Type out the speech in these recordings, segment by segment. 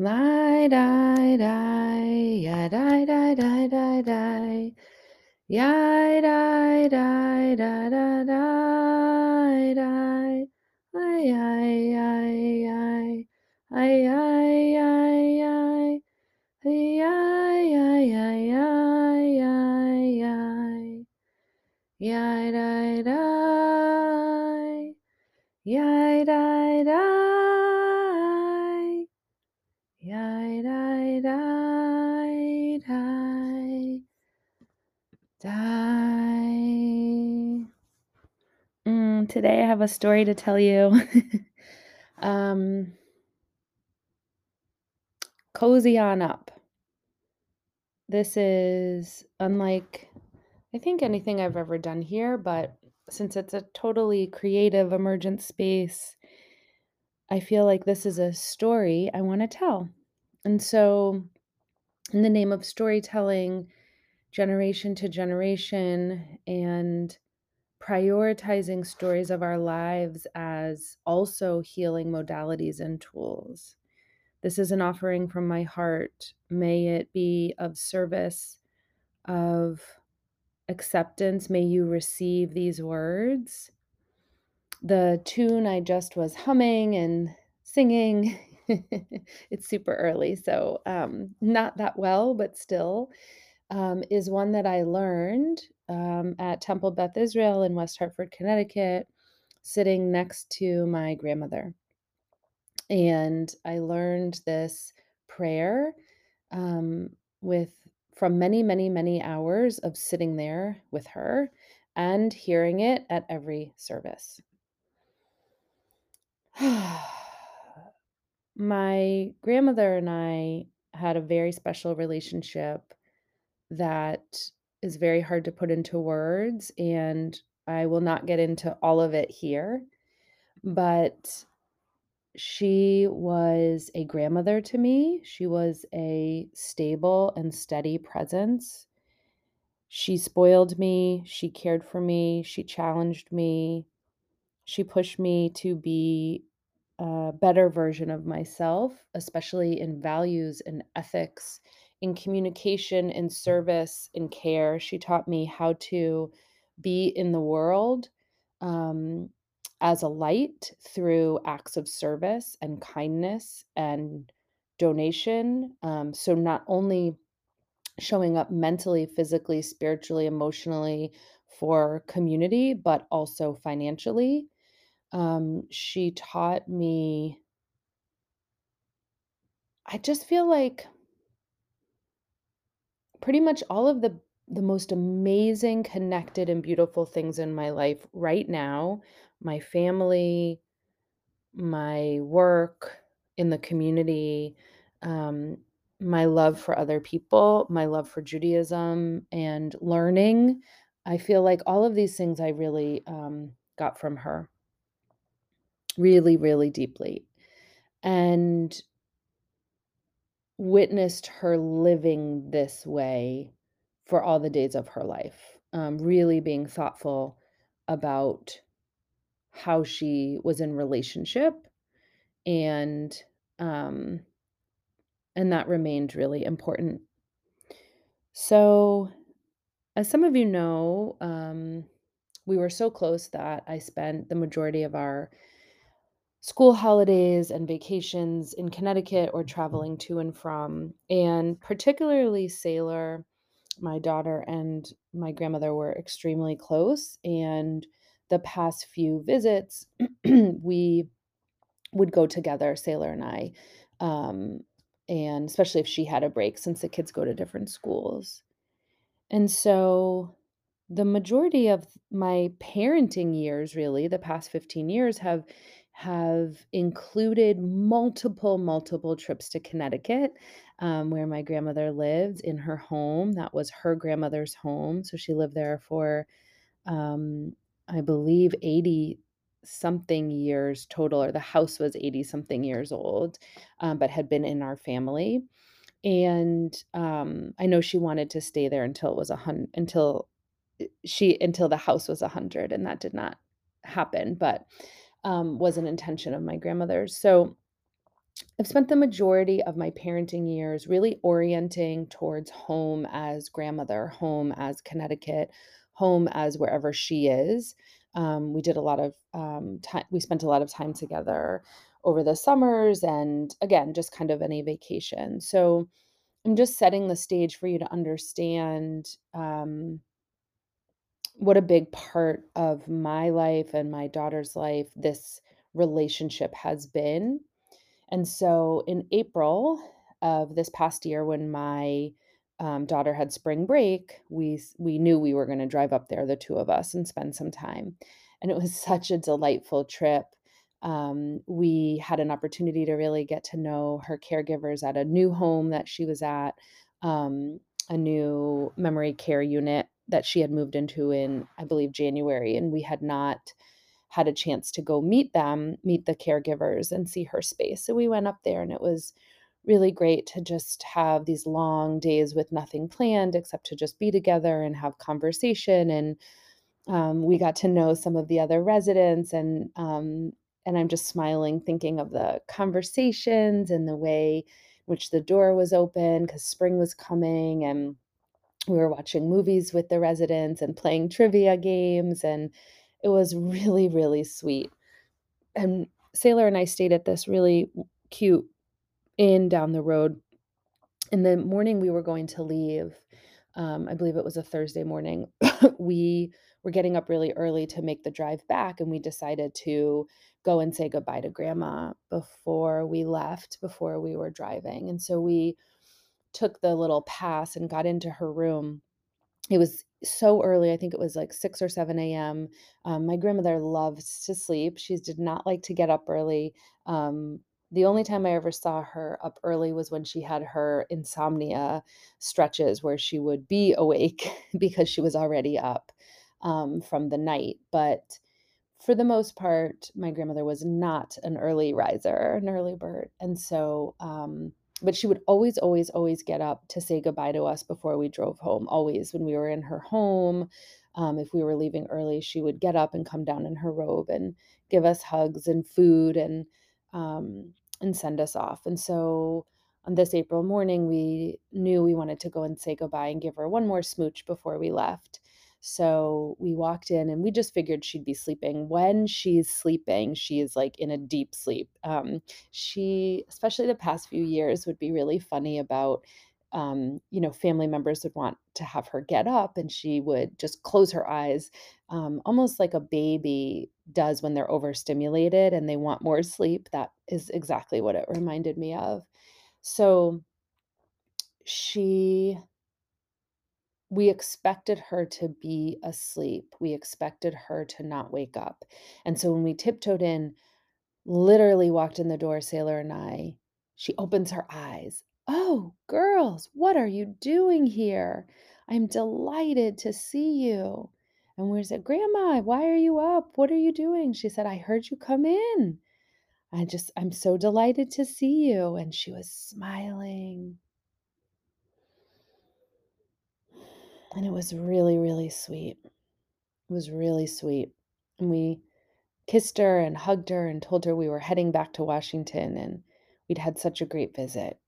Lie, die, die, ya, die, die, die, die, die. Ya, die, die, da, da, die, die. Ay, ay, ay. Ay, ay, ay, today I have a story to tell you. um, cozy on up. This is unlike, I think, anything I've ever done here, but since it's a totally creative, emergent space, I feel like this is a story I want to tell. And so, in the name of storytelling, generation to generation, and prioritizing stories of our lives as also healing modalities and tools. This is an offering from my heart. May it be of service, of acceptance. May you receive these words. The tune I just was humming and singing. it's super early, so um, not that well, but still, um, is one that I learned um, at Temple Beth Israel in West Hartford, Connecticut, sitting next to my grandmother. And I learned this prayer um, with from many, many, many hours of sitting there with her and hearing it at every service. my grandmother and I had a very special relationship that is very hard to put into words, and I will not get into all of it here. But she was a grandmother to me. She was a stable and steady presence. She spoiled me, she cared for me, she challenged me, she pushed me to be a better version of myself, especially in values and ethics, in communication, in service, in care. She taught me how to be in the world um, as a light through acts of service and kindness and donation. Um, so, not only showing up mentally, physically, spiritually, emotionally for community, but also financially. Um, she taught me I just feel like pretty much all of the the most amazing, connected, and beautiful things in my life right now, my family, my work in the community, um, my love for other people, my love for Judaism and learning. I feel like all of these things I really um, got from her really, really deeply. And witnessed her living this way for all the days of her life, um, really being thoughtful about how she was in relationship and um and that remained really important. So, as some of you know, um, we were so close that I spent the majority of our school holidays and vacations in Connecticut or traveling to and from. And particularly Sailor, my daughter and my grandmother were extremely close. And the past few visits, we would go together, Sailor and I. Um, and especially if she had a break, since the kids go to different schools. And so the majority of my parenting years, really, the past 15 years, have have included multiple, multiple trips to Connecticut, um, where my grandmother lived in her home. That was her grandmother's home. So she lived there for, um, I believe, 80 something years total, or the house was 80 something years old, um, but had been in our family. And um, I know she wanted to stay there until it was a hundred, until eh, she, until the house was a hundred, and that did not happen. But um, was an intention of my grandmother's. So I've spent the majority of my parenting years really orienting towards home as grandmother, home as Connecticut, home as wherever she is. Um, we did a lot of um, time, we spent a lot of time together over the summers and again, just kind of any vacation. So I'm just setting the stage for you to understand um, what a big part of my life and my daughter's life this relationship has been and so in April of this past year, when my um, daughter had spring break, we we knew we were going to drive up there, the two of us, and spend some time. And it was such a delightful trip. Um, we had an opportunity to really get to know her caregivers at a new home that she was at, um, a new memory care unit that she had moved into in, I believe, January, and we had not had a chance to go meet them, meet the caregivers, and see her space. So we went up there, and it was really great to just have these long days with nothing planned except to just be together and have conversation. And um, we got to know some of the other residents, and um, and I'm just smiling thinking of the conversations and the way which the door was open because spring was coming and we were watching movies with the residents and playing trivia games and it was really really sweet. And sailor and i stayed at this really cute inn down the road. In the morning we were going to leave um, i believe it was a thursday morning. We were getting up really early to make the drive back and we decided to go and say goodbye to grandma before we left before we were driving. And so we took the little pass and got into her room it was so early, I think it was like 6 or 7 AM. Um, my grandmother loves to sleep. She did not like to get up early. Um, the only time I ever saw her up early was when she had her insomnia stretches where she would be awake because she was already up um, from the night. But for the most part, my grandmother was not an early riser, an early bird. And so, um, but she would always, always, always get up to say goodbye to us before we drove home. Always, when we were in her home, um, if we were leaving early, she would get up and come down in her robe and give us hugs and food and um, and send us off. And so, on this April morning, we knew we wanted to go and say goodbye and give her one more smooch before we left. So we walked in and we just figured she'd be sleeping. When she's sleeping, she is like in a deep sleep. Um, she, especially the past few years, would be really funny about, um, you know, family members would want to have her get up and she would just close her eyes, um, almost like a baby does when they're overstimulated and they want more sleep. That is exactly what it reminded me of. So she we expected her to be asleep. We expected her to not wake up. And so when we tiptoed in, literally walked in the door, Sailor and I, she opens her eyes. Oh, girls, what are you doing here? I'm delighted to see you. And we said, Grandma, why are you up? What are you doing? She said, I heard you come in. I just, I'm so delighted to see you. And she was smiling. And it was really, really sweet. It was really sweet. And we kissed her and hugged her and told her we were heading back to Washington and we'd had such a great visit.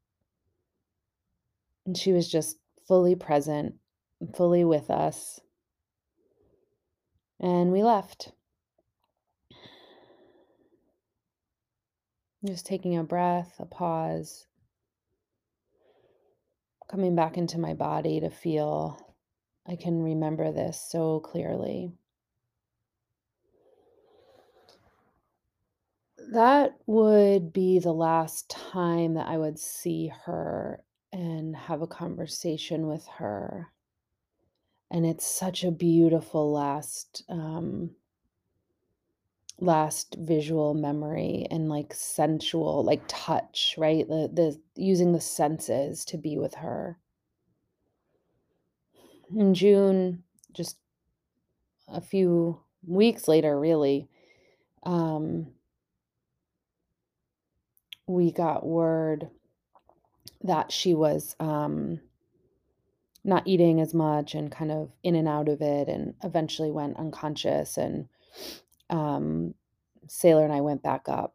And she was just fully present, fully with us. And we left. Just taking a breath, a pause, coming back into my body to feel I can remember this so clearly. That would be the last time that I would see her and have a conversation with her. And it's such a beautiful last um last visual memory and like sensual like touch, right? The the using the senses to be with her. In June, just a few weeks later really, um we got word that she was um not eating as much and kind of in and out of it and eventually went unconscious and um Sailor and I went back up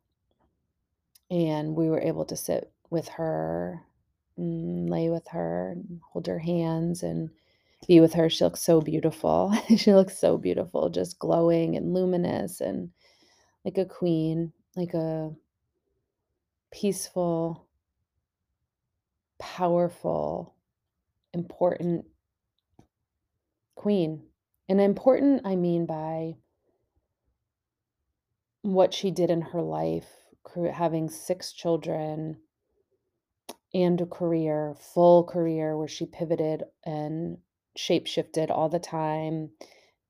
and we were able to sit with her, and lay with her, hold her hands, and be with her. She looks so beautiful. She looks so beautiful, just glowing and luminous and like a queen, like a peaceful, powerful, important queen. And important, I mean by what she did in her life, having six children and a career, full career where she pivoted and shape shifted all the time,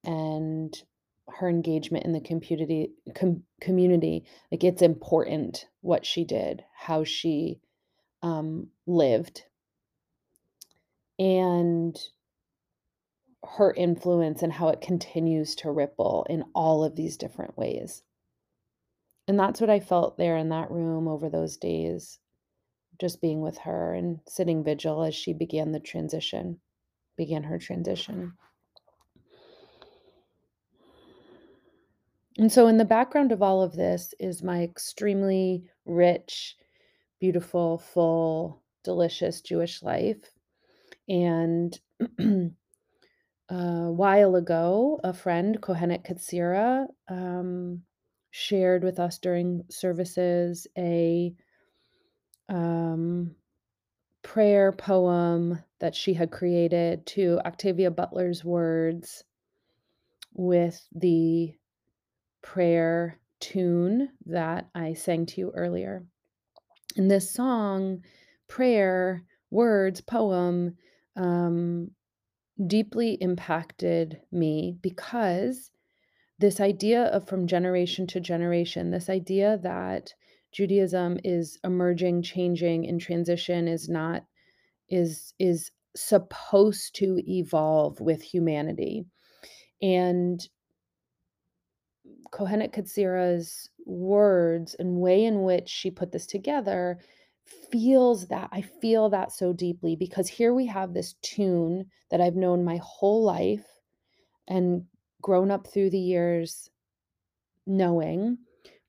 and her engagement in the community, com- community, like it's important what she did, how she um, lived, and her influence and how it continues to ripple in all of these different ways. And that's what I felt there in that room over those days, just being with her and sitting vigil as she began the transition, began her transition. And so, in the background of all of this is my extremely rich, beautiful, full, delicious Jewish life. And a while ago, a friend, Kohenet Katsira, um, shared with us during services a um, prayer poem that she had created to Octavia Butler's words with the prayer tune that I sang to you earlier. And this song, prayer, words, poem, um, deeply impacted me because this idea of from generation to generation, this idea that Judaism is emerging, changing, in transition is not is is supposed to evolve with humanity. And Kohenet Katsira's words and way in which she put this together feels that I feel that so deeply because here we have this tune that I've known my whole life and grown up through the years knowing,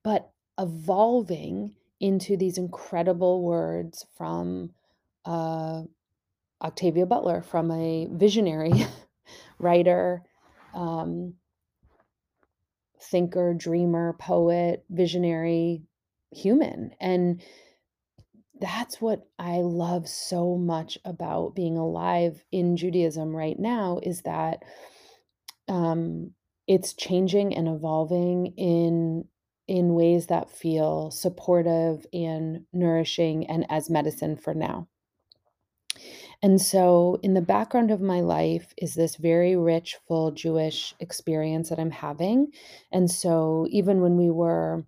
but evolving into these incredible words from uh, Octavia Butler, from a visionary writer, um, thinker, dreamer, poet, visionary human. And that's what I love so much about being alive in Judaism right now is that um, it's changing and evolving in in ways that feel supportive and nourishing and as medicine for now. And so, in the background of my life is this very rich, full Jewish experience that I'm having. And so, even when we were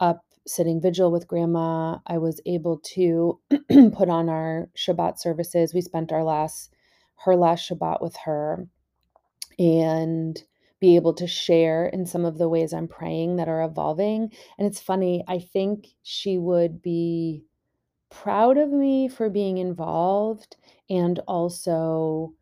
up sitting vigil with grandma, I was able to put on our Shabbat services. We spent our last, her last Shabbat with her and be able to share in some of the ways I'm praying that are evolving. And it's funny, I think she would be proud of me for being involved and also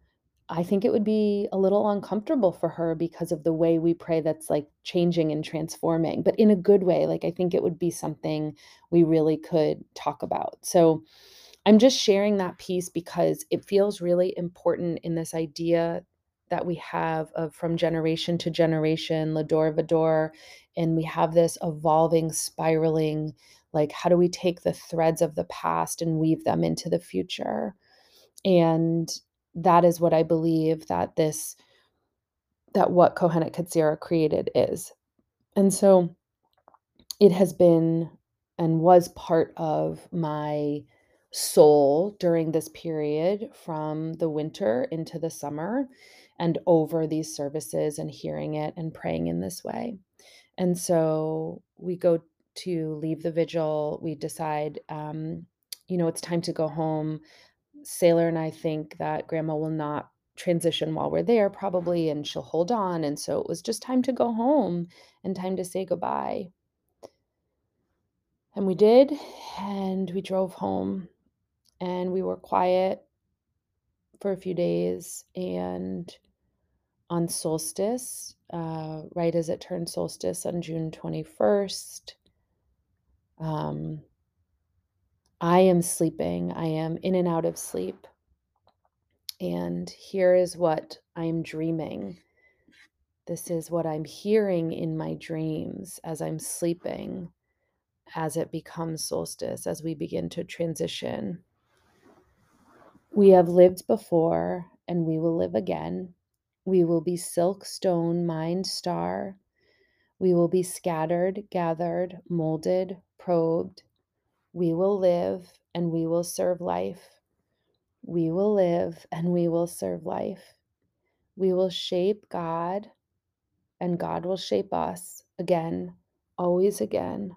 I think it would be a little uncomfortable for her because of the way we pray that's like changing and transforming, but in a good way. Like, I think it would be something we really could talk about. So, I'm just sharing that piece because it feels really important in this idea that we have of from generation to generation, Lador Vador, and we have this evolving, spiraling, like, how do we take the threads of the past and weave them into the future? And that is what I believe that this that what Kohenet Katsira created is. And so it has been and was part of my soul during this period from the winter into the summer and over these services and hearing it and praying in this way. And so we go to leave the vigil, we decide, um, you know, it's time to go home. Sailor and I think that grandma will not transition while we're there, probably, and she'll hold on. And so it was just time to go home and time to say goodbye. And we did, and we drove home and we were quiet for a few days. And on solstice, uh, right as it turned solstice on June 21st, um, I am sleeping. I am in and out of sleep. And here is what I'm dreaming. This is what I'm hearing in my dreams as I'm sleeping, as it becomes solstice, as we begin to transition. We have lived before and we will live again. We will be silk stone, mind star. We will be scattered, gathered, molded, probed. We will live and we will serve life. We will live and we will serve life. We will shape God and God will shape us again, always again,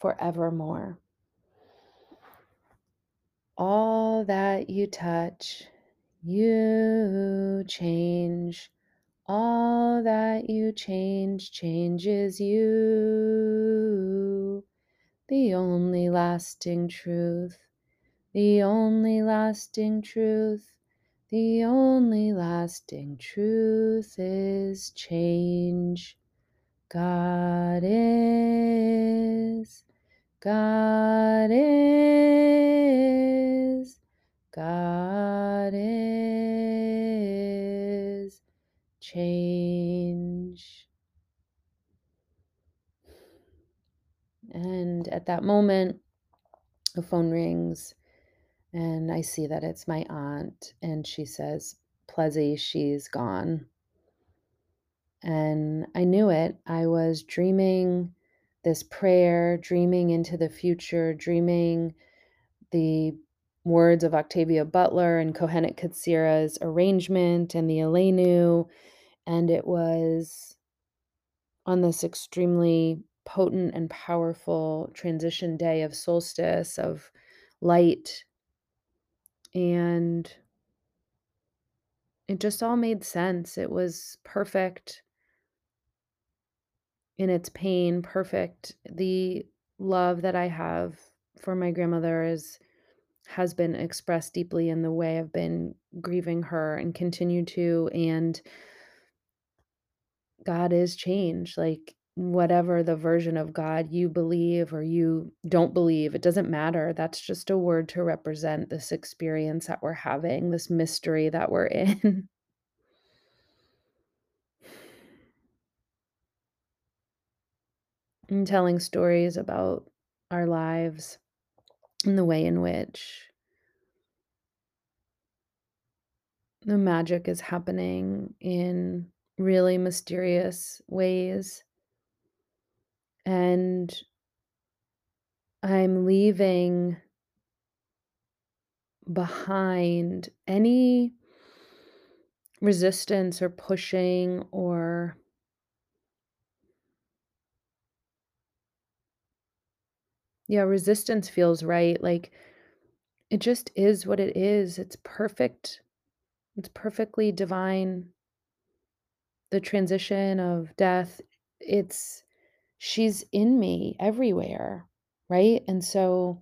forevermore. That you touch, you change. All that you change changes you. The only lasting truth, the only lasting truth, the only lasting truth is change. God is, God is, God is change. And at that moment, the phone rings and I see that it's my aunt, and she says, Plezzy, she's gone. And I knew it. I was dreaming this prayer, dreaming into the future, dreaming the words of Octavia Butler and Kohenet Katsira's arrangement and the Aleinu. And it was on this extremely potent and powerful transition day of solstice, of light. And it just all made sense. It was perfect in its pain, perfect. The love that I have for my grandmother is has been expressed deeply in the way I've been grieving her and continue to and God is change. Like whatever the version of God you believe or you don't believe, it doesn't matter. That's just a word to represent this experience that we're having, this mystery that we're in. and telling stories about our lives and the way in which the magic is happening in really mysterious ways. And I'm leaving behind any resistance or pushing or yeah, resistance feels right. Like it just is what it is. It's perfect. It's perfectly divine. The transition of death, it's she's in me everywhere, right? And so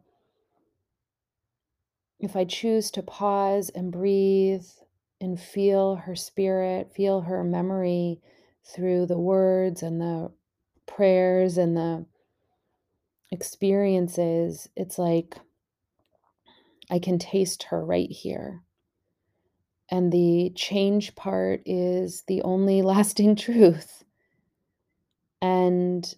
if I choose to pause and breathe and feel her spirit, feel her memory through the words and the prayers and the experiences, it's like I can taste her right here. And the change part is the only lasting truth. And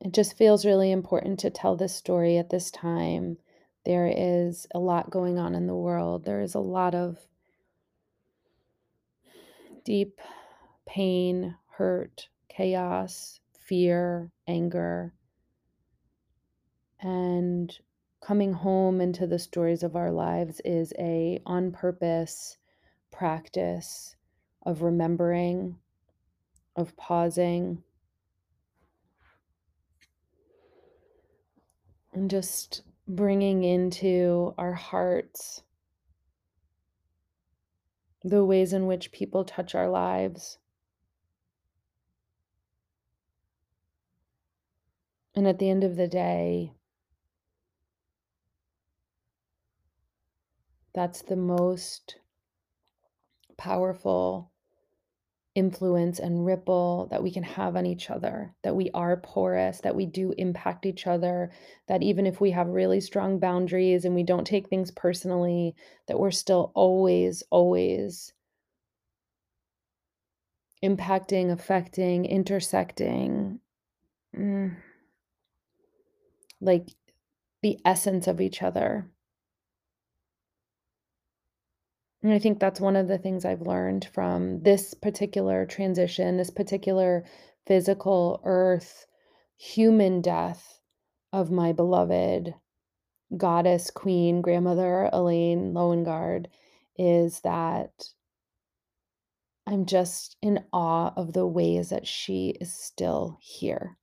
it just feels really important to tell this story at this time. There is a lot going on in the world. There is a lot of deep pain, hurt, chaos, fear, anger. And coming home into the stories of our lives is a on purpose practice of remembering, of pausing, and just bringing into our hearts the ways in which people touch our lives. And at the end of the day, that's the most powerful influence and ripple that we can have on each other, that we are porous, that we do impact each other, that even if we have really strong boundaries and we don't take things personally, that we're still always, always impacting, affecting, intersecting, mm, like the essence of each other. And I think that's one of the things I've learned from this particular transition, this particular physical earth human death of my beloved goddess, queen, grandmother Elaine Loengard is that I'm just in awe of the ways that she is still here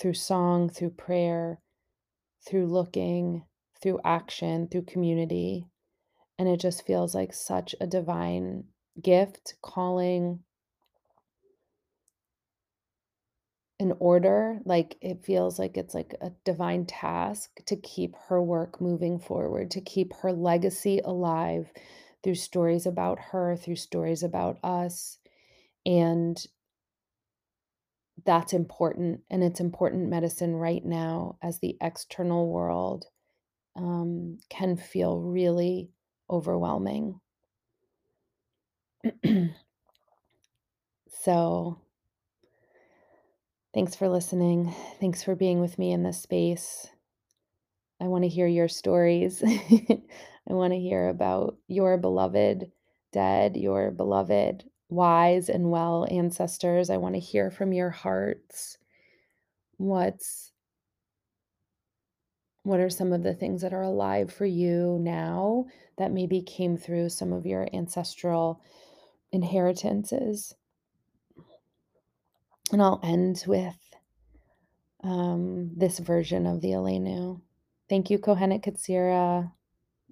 through song, through prayer, through looking, through action, through community. And it just feels like such a divine gift, calling, an order. Like it feels like it's like a divine task to keep her work moving forward, to keep her legacy alive through stories about her, through stories about us. And that's important. And it's important medicine right now as the external world um, can feel really overwhelming. so, thanks for listening. Thanks for being with me in this space. I want to hear your stories. I want to hear about your beloved dead, your beloved wise and well ancestors. I want to hear from your hearts. What's what are some of the things that are alive for you now that maybe came through some of your ancestral inheritances? And I'll end with um, this version of the Aleinu. Thank you, Kohenet Katsira.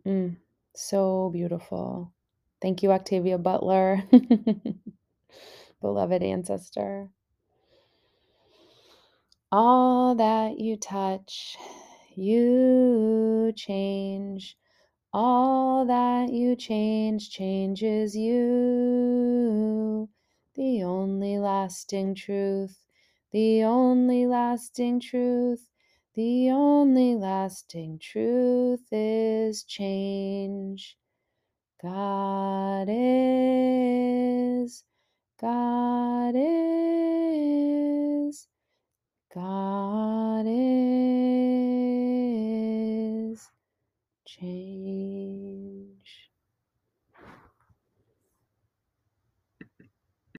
Mm, so beautiful. Thank you, Octavia Butler, beloved ancestor. All that you touch, you change. All that you change changes you. The only lasting truth, the only lasting truth, the only lasting truth is change. God is, God is, God is.